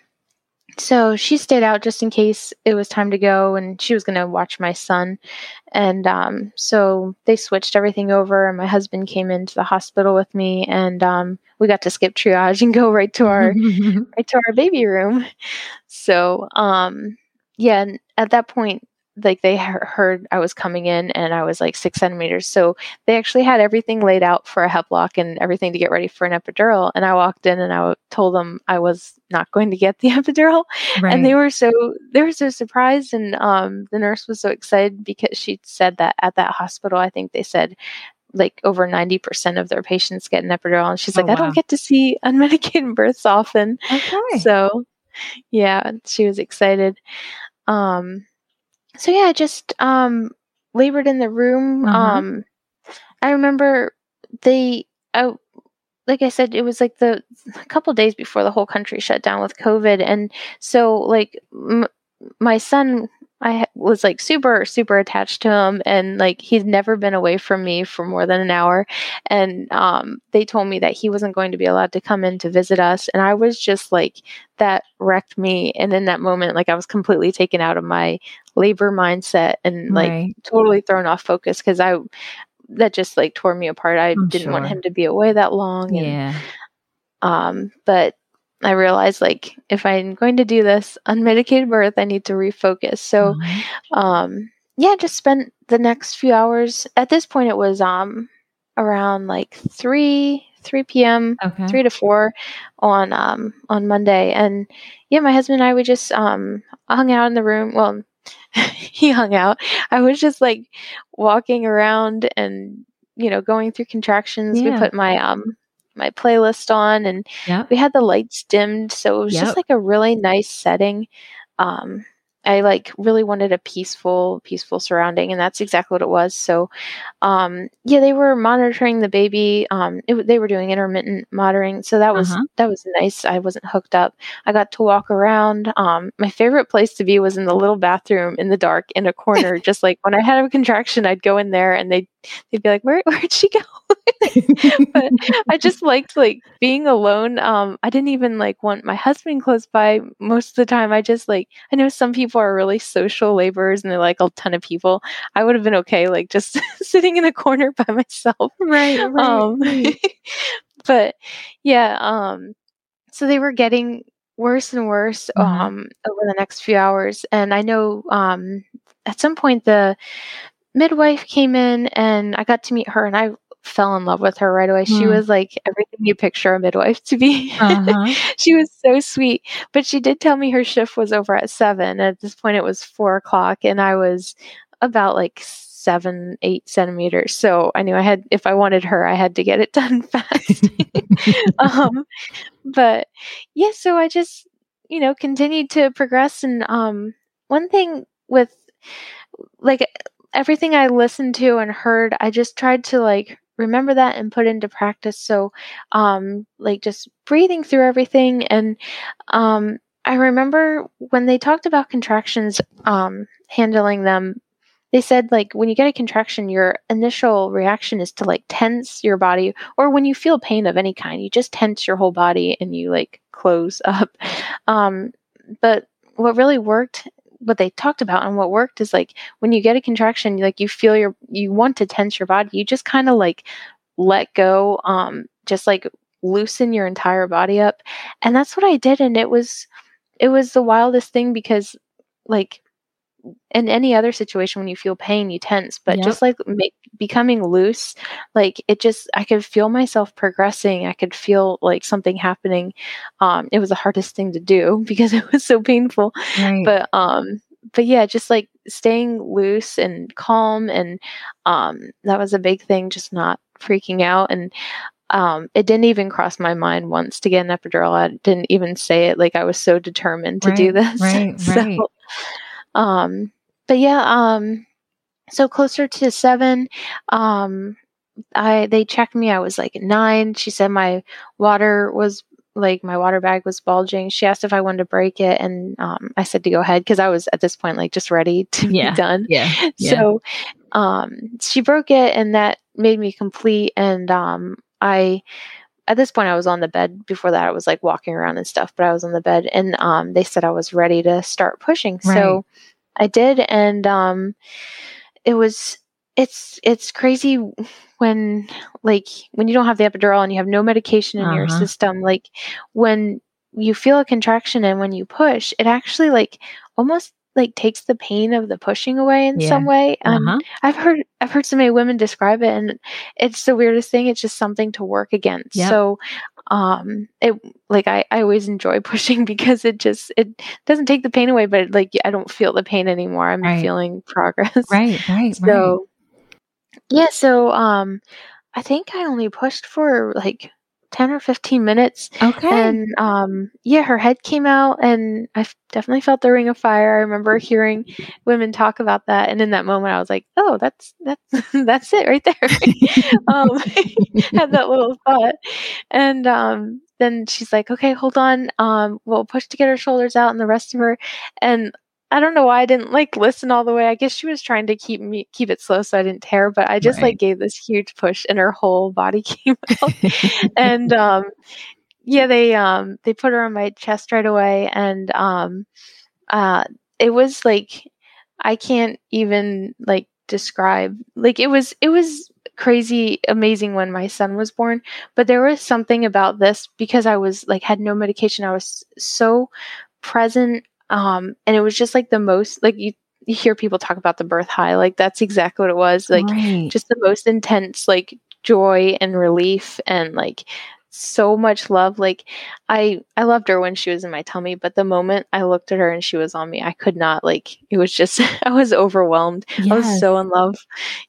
so she stayed out just in case it was time to go and she was going to watch my son. And um, so they switched everything over and my husband came into the hospital with me and um, we got to skip triage and go right to our <laughs> right to our baby room. So um, yeah, at that point like they heard I was coming in and I was like six centimeters. So they actually had everything laid out for a heplock and everything to get ready for an epidural. And I walked in and I told them I was not going to get the <laughs> epidural. Right. And they were so, they were so surprised. And um, the nurse was so excited because she said that at that hospital, I think they said like over 90% of their patients get an epidural. And she's like, oh, I don't get to see unmedicated <laughs> births often. Okay. So yeah, she was excited. Um, so yeah, I just um labored in the room. Uh-huh. Um I remember they I like I said, it was like the a couple days before the whole country shut down with COVID, and so like m- my son I was like super, super attached to him, and like he's never been away from me for more than an hour. And um, they told me that he wasn't going to be allowed to come in to visit us, and I was just like, that wrecked me. And in that moment, like I was completely taken out of my labor mindset and like right. totally thrown off focus because I that just like tore me apart. I I'm didn't sure. want him to be away that long. And, yeah. Um, but I realized like if I'm going to do this unmedicated birth, I need to refocus. So, um, yeah, just spent the next few hours. At this point, it was um around like three three p.m. Okay. three to four on um on Monday, and yeah, my husband and I we just um hung out in the room. Well, <laughs> he hung out. I was just like walking around and you know going through contractions. Yeah. We put my um my playlist on and yep. we had the lights dimmed so it was yep. just like a really nice setting um I like really wanted a peaceful, peaceful surrounding, and that's exactly what it was. So, um, yeah, they were monitoring the baby. Um, it, they were doing intermittent monitoring, so that was uh-huh. that was nice. I wasn't hooked up. I got to walk around. Um, my favorite place to be was in the little bathroom in the dark in a corner. <laughs> just like when I had a contraction, I'd go in there, and they they'd be like, "Where <laughs> where'd she go?" <laughs> but <laughs> I just liked like being alone. Um, I didn't even like want my husband close by most of the time. I just like I know some people are really social laborers and they're like a ton of people. I would have been okay like just sitting in a corner by myself. Right. right. Um, but yeah. Um, so they were getting worse and worse mm-hmm. um, over the next few hours, and I know um, at some point the midwife came in and I got to meet her and I fell in love with her right away. She hmm. was like everything you picture a midwife to be. Uh-huh. <laughs> she was so sweet. But she did tell me her shift was over at seven. At this point, it was four o'clock, and I was about like seven, eight centimeters. So I knew I had, if I wanted her, I had to get it <laughs> done fast. <laughs> um, but yeah, so I just, you know, continued to progress. And um, one thing with like everything I listened to and heard, I just tried to like remember that and put into practice. So, um, like just breathing through everything. And um, I remember when they talked about contractions, um, handling them, they said like when you get a contraction, your initial reaction is to like tense your body, or when you feel pain of any kind, you just tense your whole body and you like close <laughs> up. Um, but what really worked what they talked about and what worked is like when you get a contraction like you feel your you want to tense your body. You just kind of like let go um just like loosen your entire body up. And that's what i did and it was it was the wildest thing because like in any other situation when you feel pain you tense but yep. just like make, becoming loose like it just i could feel myself progressing i could feel like something happening um it was the hardest thing to do <laughs> because it was so painful right. but um but yeah just like staying loose and calm and um that was a big thing just not freaking out and um, it didn't even cross my mind once to get an epidural. I didn't even say it. Like I was so determined to right, do this. Right, <laughs> so, right. Um, but yeah, um, so closer to seven, um, I they checked me. I was like nine. She said my water was like my water bag was bulging. She asked if I wanted to break it, and um, I said to go ahead because I was at this point like just ready <laughs> to yeah. be done. Yeah. yeah. So um, she broke it, and that made me complete. And um, I at this point I was on the bed. Before that, I was like walking around and stuff, but I was on the bed, and um, they said I was ready to start pushing. Right. So I did, and um, it was it's it's crazy when like when you don't have the epidural and you have no medication in uh-huh. your system. Like when you feel a contraction and when you push, it actually like almost like takes the pain of the pushing away in yeah. some way. Um, uh-huh. I've heard I've heard so many women describe it, and it's the weirdest thing. It's just something to work against. Yep. So um it like I, I always enjoy <laughs> pushing because it just it doesn't take the pain away but like i don't feel the pain anymore i'm right. feeling progress right right <laughs> so right. yeah so um i think i only pushed for like 10 or 15 minutes. Okay. And um, yeah, her head came out, and I definitely felt the ring of fire. I remember hearing women talk about that, and in that moment, I was like, "Oh, that's that's <laughs> that's it right there." <laughs> um, <laughs> had that little thought, and um, then she's like, "Okay, hold on. Um, we'll push to get her shoulders out and the rest of her." And I don't know why I didn't like listen all the way. I guess she was trying to keep me keep it slow so I didn't tear, but I just right. like gave this huge push and her whole body <laughs> came <laughs> out. and um yeah, they um they put her on my chest right away and um uh it was like I can't even like describe like it was it was crazy amazing when my son was born but there was something about this because i was like had no medication i was so present um, and it was just like the most like you you hear people talk about the birth high like that's exactly what it was like right. just the most intense like joy and relief and like so much love like i i loved her when she was in my tummy but the moment i looked at her and she was on me i could not like it was just <laughs> i was overwhelmed yes. i was so in love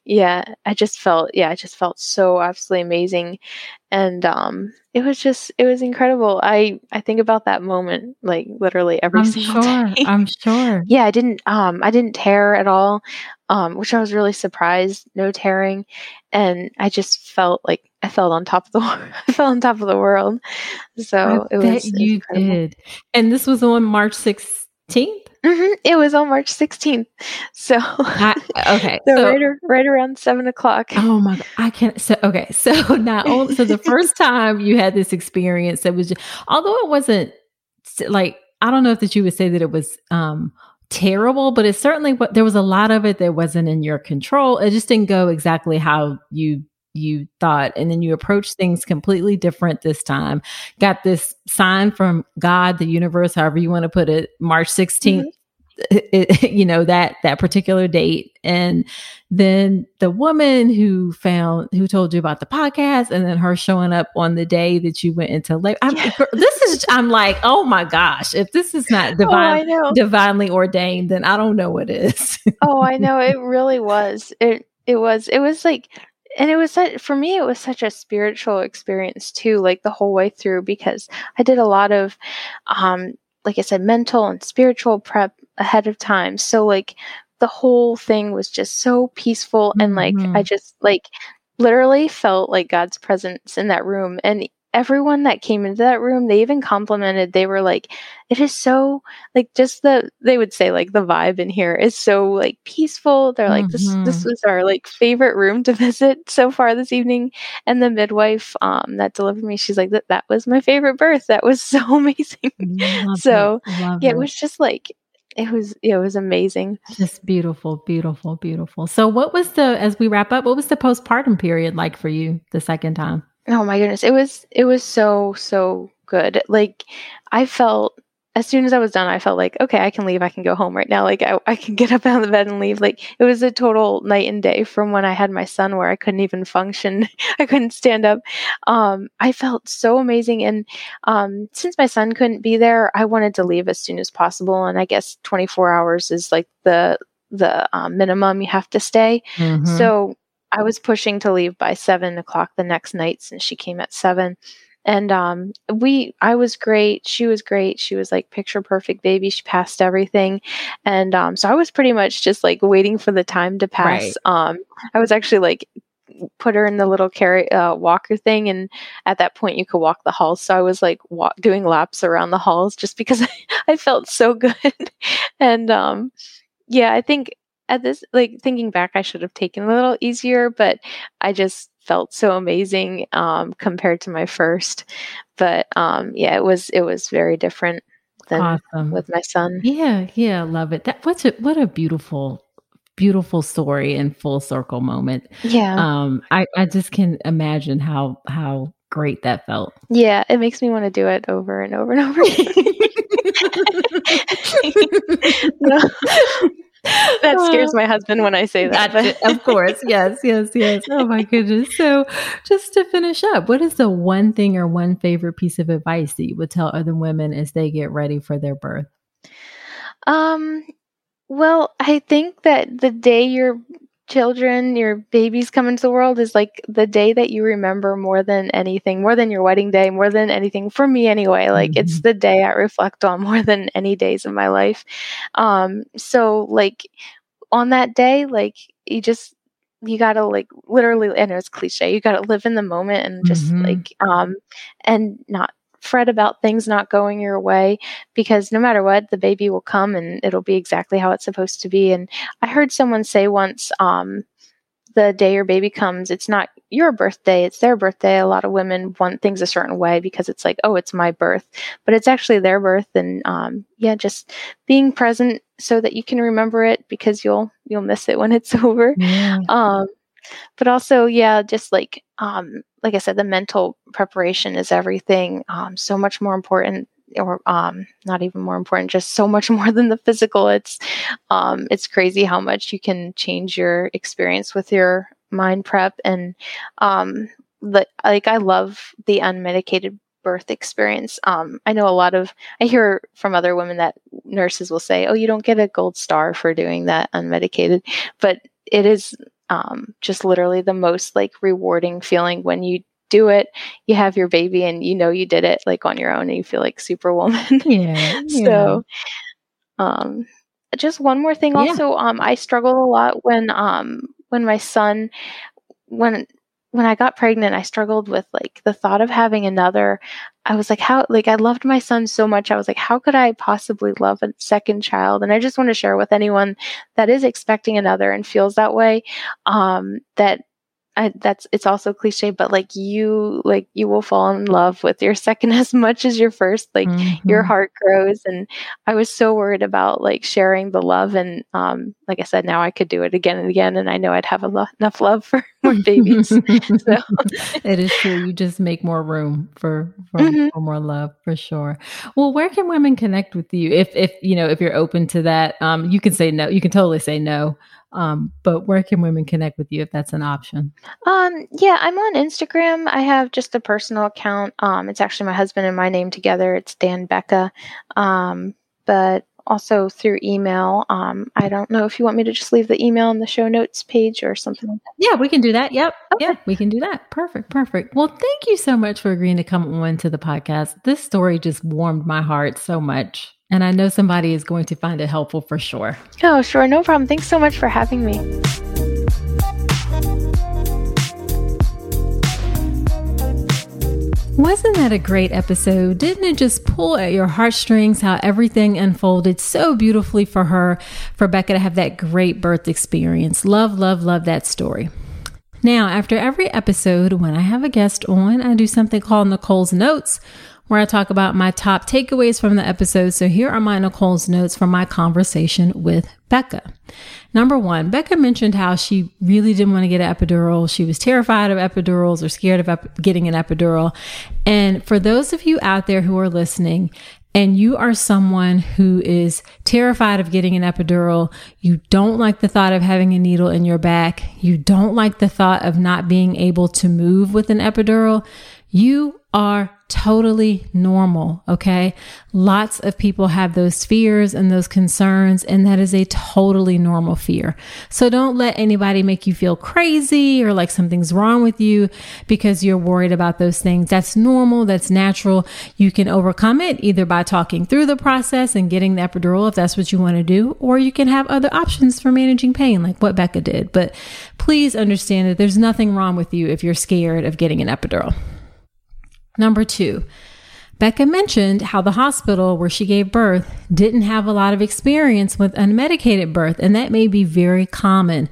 yeah i just felt yeah i just felt so absolutely amazing and um it was just it was incredible. I i think about that moment like literally every I'm single sure, day. I'm sure. <laughs> Yeah i didn't um i didn't tear at all um which i was really surprised no tearing. And i just felt like i felt on top of the <laughs> i felt on top of the world. So I it was you incredible. did. And this was on march 16th Mm-hmm. It was on March 16th. So, I, okay. <laughs> so, so, right, right around seven o'clock. Oh my God. I can't. So, okay. <laughs> So not only, so the first <laughs> time you had this experience that was just, although it wasn't like, I don't know if that you would say that it was, um, terrible, but it certainly, what there was a lot of it that wasn't in your control. It just didn't go exactly how you you thought and then you approach things completely different this time got this sign from god the universe however you want to put it march 16th mm-hmm. It, <laughs> you know that that particular date. And then the woman who found who told you about the podcast and then her showing up on the day that you went into labor I'm, yeah. this is i'm like oh my gosh if this is not oh, divine oh, divinely ordained then i don't know what is. Oh i know. It <laughs> really was. It it was it was like and it was such, for me it was such a spiritual experience too like the whole way through because i did a lot of um like i said mental and spiritual prep ahead of time so like the whole thing was just so peaceful and like mm-hmm. i just like literally felt like god's presence in that room and everyone that came into that room, they even complimented. They were like, it is so like just the they would say like the vibe in here is so like peaceful. They're like, mm-hmm. this this was our like favorite room to <laughs> visit so far this evening. And the midwife um that delivered me, she's like, that that was my favorite birth. That was so <laughs> amazing. so yeah, it. it was just like it was it was amazing just beautiful beautiful beautiful so what was the as we wrap up what was the postpartum period like for you the second time Oh my goodness. It was it was so so good. Like I felt as soon as I was done, I felt like, okay, I can leave. I can go home right now. Like I, I can <laughs> get up out of the bed and leave. Like it was a total night and day from when I had my son where I couldn't even function. <laughs> I couldn't stand up. Um, I felt so amazing. And um, since my son couldn't be there, I wanted to leave as soon as possible. And I guess 24 hours is like the the um, minimum you have to stay. Mm-hmm. So I was pushing to leave by seven o'clock the next night since she came at seven. And um, we, I was great. She was great. She was like picture perfect baby. She passed everything, and um, so I was pretty much just like waiting for the time to pass. Right. Um, I was actually like put her in the little carry uh, walker thing and at that point you could walk the halls so i was like walk, doing laps around the halls just because I, <laughs> I felt so good <laughs> and um yeah i think at this like thinking back i should have taken a little easier but i just felt so amazing um, compared to my first. But um, yeah it was it was very different than awesome. with my son. Yeah yeah love it. That what's it what a beautiful beautiful story and full circle moment. Yeah. Um i i just can imagine how how great that felt. Yeah it makes me want to do it over and over and over again. <laughs> <laughs> No, <laughs> that scares my husband when I say that. of course. <laughs> Yes, yes, yes. Oh my goodness. So, just to finish up, what is the one thing or one favorite piece of advice that you would tell other women as they get ready for their birth? Um, well, I think that the day you're children, your babies come into the world is like the day that you remember more than anything, more than your wedding day, more than anything for me anyway. Like mm-hmm. it's the day I reflect on more than any days of my life. Um, so like on that day, like you just you gotta like literally and it's cliche you gotta live in the moment and just mm-hmm. like um and not fret about things not going your way because no matter what, the baby will come and it'll be exactly how it's supposed to be. And I heard someone say once, um, the day your baby comes, it's not your birthday, it's their birthday. A lot of women want things a certain way because it's like, oh, it's my birth, but it's actually their birth. And um, yeah, just being present so that you can remember it because you'll you'll miss it when it's <laughs> over. Yeah. Um, but also, yeah, just like um, like I said, the mental preparation is everything. Um, so much more important, or um, not even more important, just so much <laughs> more than the physical. It's um, it's crazy how much you can change your experience with your mind prep and um, the, like I love the unmedicated birth experience. Um, I know a lot of, I hear from other women that nurses will say, oh, you don't get a gold star for doing that unmedicated. But it is um, just literally the most like rewarding feeling when you do it. You have your baby and you know you did it like on your own and you feel like superwoman. <laughs> Yeah so um just one more thing also yeah. um i struggled a lot when um when my son when when I got pregnant, I struggled with like the thought of having another. I was like, how, like, I loved my son so much. I was like, how could I possibly love a second child? And I just want to share with anyone that is expecting another and feels that way, um, that I, that's it's also cliche, but like you like you will fall in love with your second <laughs> as much as your first. Like mm-hmm. your heart grows, and I was so worried about like sharing the love, and um, like I said, now I could do it again and again, and I know I'd have lo- enough love for <laughs> more babies. <laughs> so it is true. You just make more room for for, mm-hmm. for, more love for sure. Well, where can women connect with you if if you know if you're open to that? Um, you can say no. You can totally say no. Um, but where can women connect with you if that's an option? Um, yeah, I'm on Instagram. I have just a personal account. Um, it's actually my husband and my name together. It's Dan Bekah. Um, but also through email. Um, I don't know if you want me to just leave the email in the show notes page or something like that. Yeah, we can do that. Yep. Okay. Yeah, we can do that. Perfect. Perfect. Well, thank you so much for agreeing to come on to the podcast. This story just warmed my heart so much. And I know somebody is going to find it helpful for sure. Oh, sure. No problem. Thanks so much for having me. Wasn't that a great episode? Didn't it just pull at your heartstrings how everything unfolded so beautifully for her, for Bekah to have that great birth experience? Love, love, love that story. Now, after every episode, when I have a guest on, I do something called Nicole's Notes where I talk about my top takeaways from the episode. So here are my Nicole's notes from my conversation with Bekah. Number one, Bekah mentioned how she really didn't want to get an epidural. She was terrified of epidurals or scared of ep- getting an epidural. And for those of you out there who are listening, and you are someone who is terrified of getting an epidural, you don't like the thought of having a needle in your back, you don't like the thought of not being able to move with an epidural, you are totally normal. Okay. Lots of people have those fears and those concerns, and that is a totally normal fear. So don't let anybody make you feel crazy or like something's wrong with you because you're worried about those things. That's normal. That's natural. You can overcome it either by talking through the process and getting the epidural if that's what you want to do, or you can have other options for managing pain, like what Bekah did. But please understand that there's nothing wrong with you if you're scared of getting an epidural. Number two, Bekah mentioned how the hospital where she gave birth didn't have a lot of experience with unmedicated birth, and that may be very common.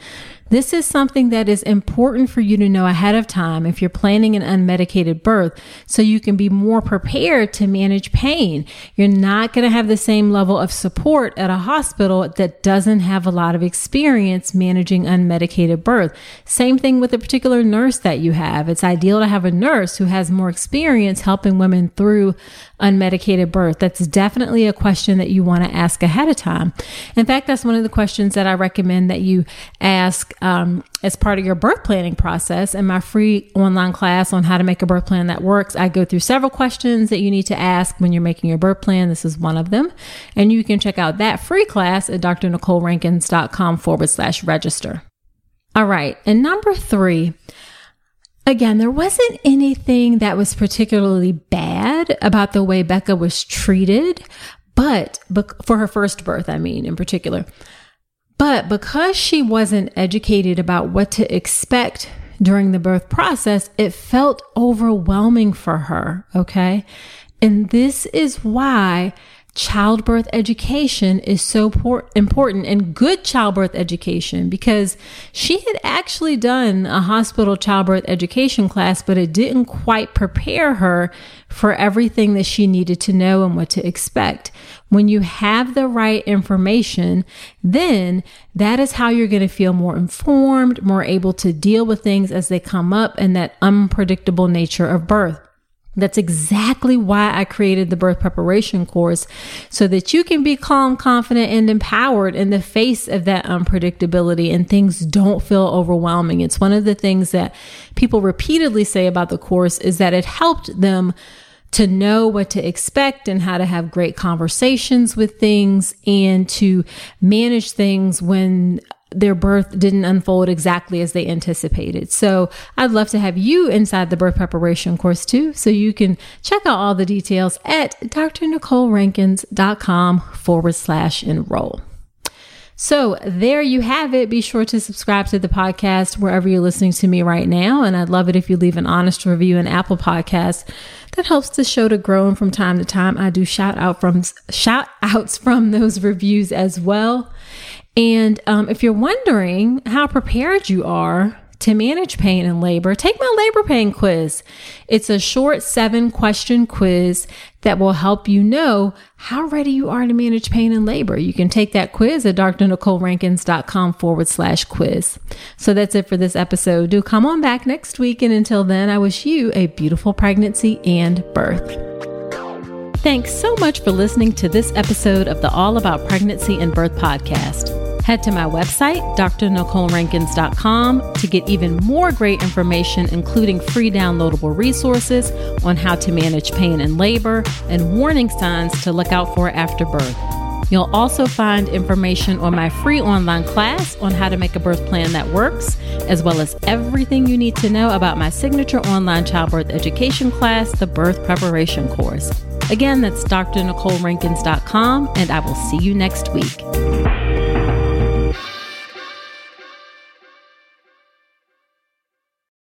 This is something that is important for you to know ahead of time if you're planning an unmedicated birth so you can be more prepared to manage pain. You're not going to have the same level of support at a hospital that doesn't have a lot of experience managing unmedicated birth. Same thing with a particular nurse that you have. It's ideal to have a nurse who has more experience helping women through unmedicated birth? That's definitely a question that you want to ask ahead of time. In fact, that's one of the questions that I recommend that you ask um, as part of your birth planning process. In my free online class on how to make a birth plan that works, I go through several questions that you need to ask when you're making your birth plan. This is one of them. And you can check out that free class at drnicolerankins.com forward slash register. All right. And number three, Again, there wasn't anything that was particularly bad about the way Bekah was treated, but for her first birth, I mean, in particular. But because she wasn't educated about what to expect during the birth process, it felt overwhelming for her. Okay. And this is why childbirth education is so por- important and good childbirth education because she had actually done a hospital childbirth education class, but it didn't quite prepare her for everything that she needed to know and what to expect. When you have the right information, then that is how you're going to feel more informed, more able to deal with things as they come up and that unpredictable nature of birth. That's exactly why I created the birth preparation course so that you can be calm, confident, and empowered in the face of that unpredictability and things don't feel overwhelming. It's one of the things that people repeatedly say about the course is that it helped them to know what to expect and how to have great conversations with things and to manage things when their birth didn't unfold exactly as they anticipated. So I'd love to have you inside the birth preparation course too. So you can check out all the details at drnicolerankins.com forward slash enroll. So there you have it. Be sure to subscribe to the podcast wherever you're listening to me right now. And I'd love it if you leave an honest review in Apple Podcasts. That helps the show to grow. And from time to time, I do shout out from shout outs from those reviews as well. And um, if you're wondering how prepared you are to manage pain in labor, take my labor pain quiz. It's a short seven question quiz that will help you know how ready you are to manage pain in labor. You can take that quiz at drnicolerankins.com forward slash quiz. So that's it for this episode. Do come on back next week. And until then, I wish you a beautiful pregnancy and birth. Thanks so much for listening to this episode of the All About Pregnancy and Birth podcast. Head to my website, drnicolerankins.com, to get even more great information, including free downloadable resources on how to manage pain and labor and warning signs to look out for after birth. You'll also find information on my free online class on how to make a birth plan that works, as well as everything you need to know about my signature online childbirth education class, the Birth Preparation Course. Again, that's drnicolerankins.com, and I will see you next week.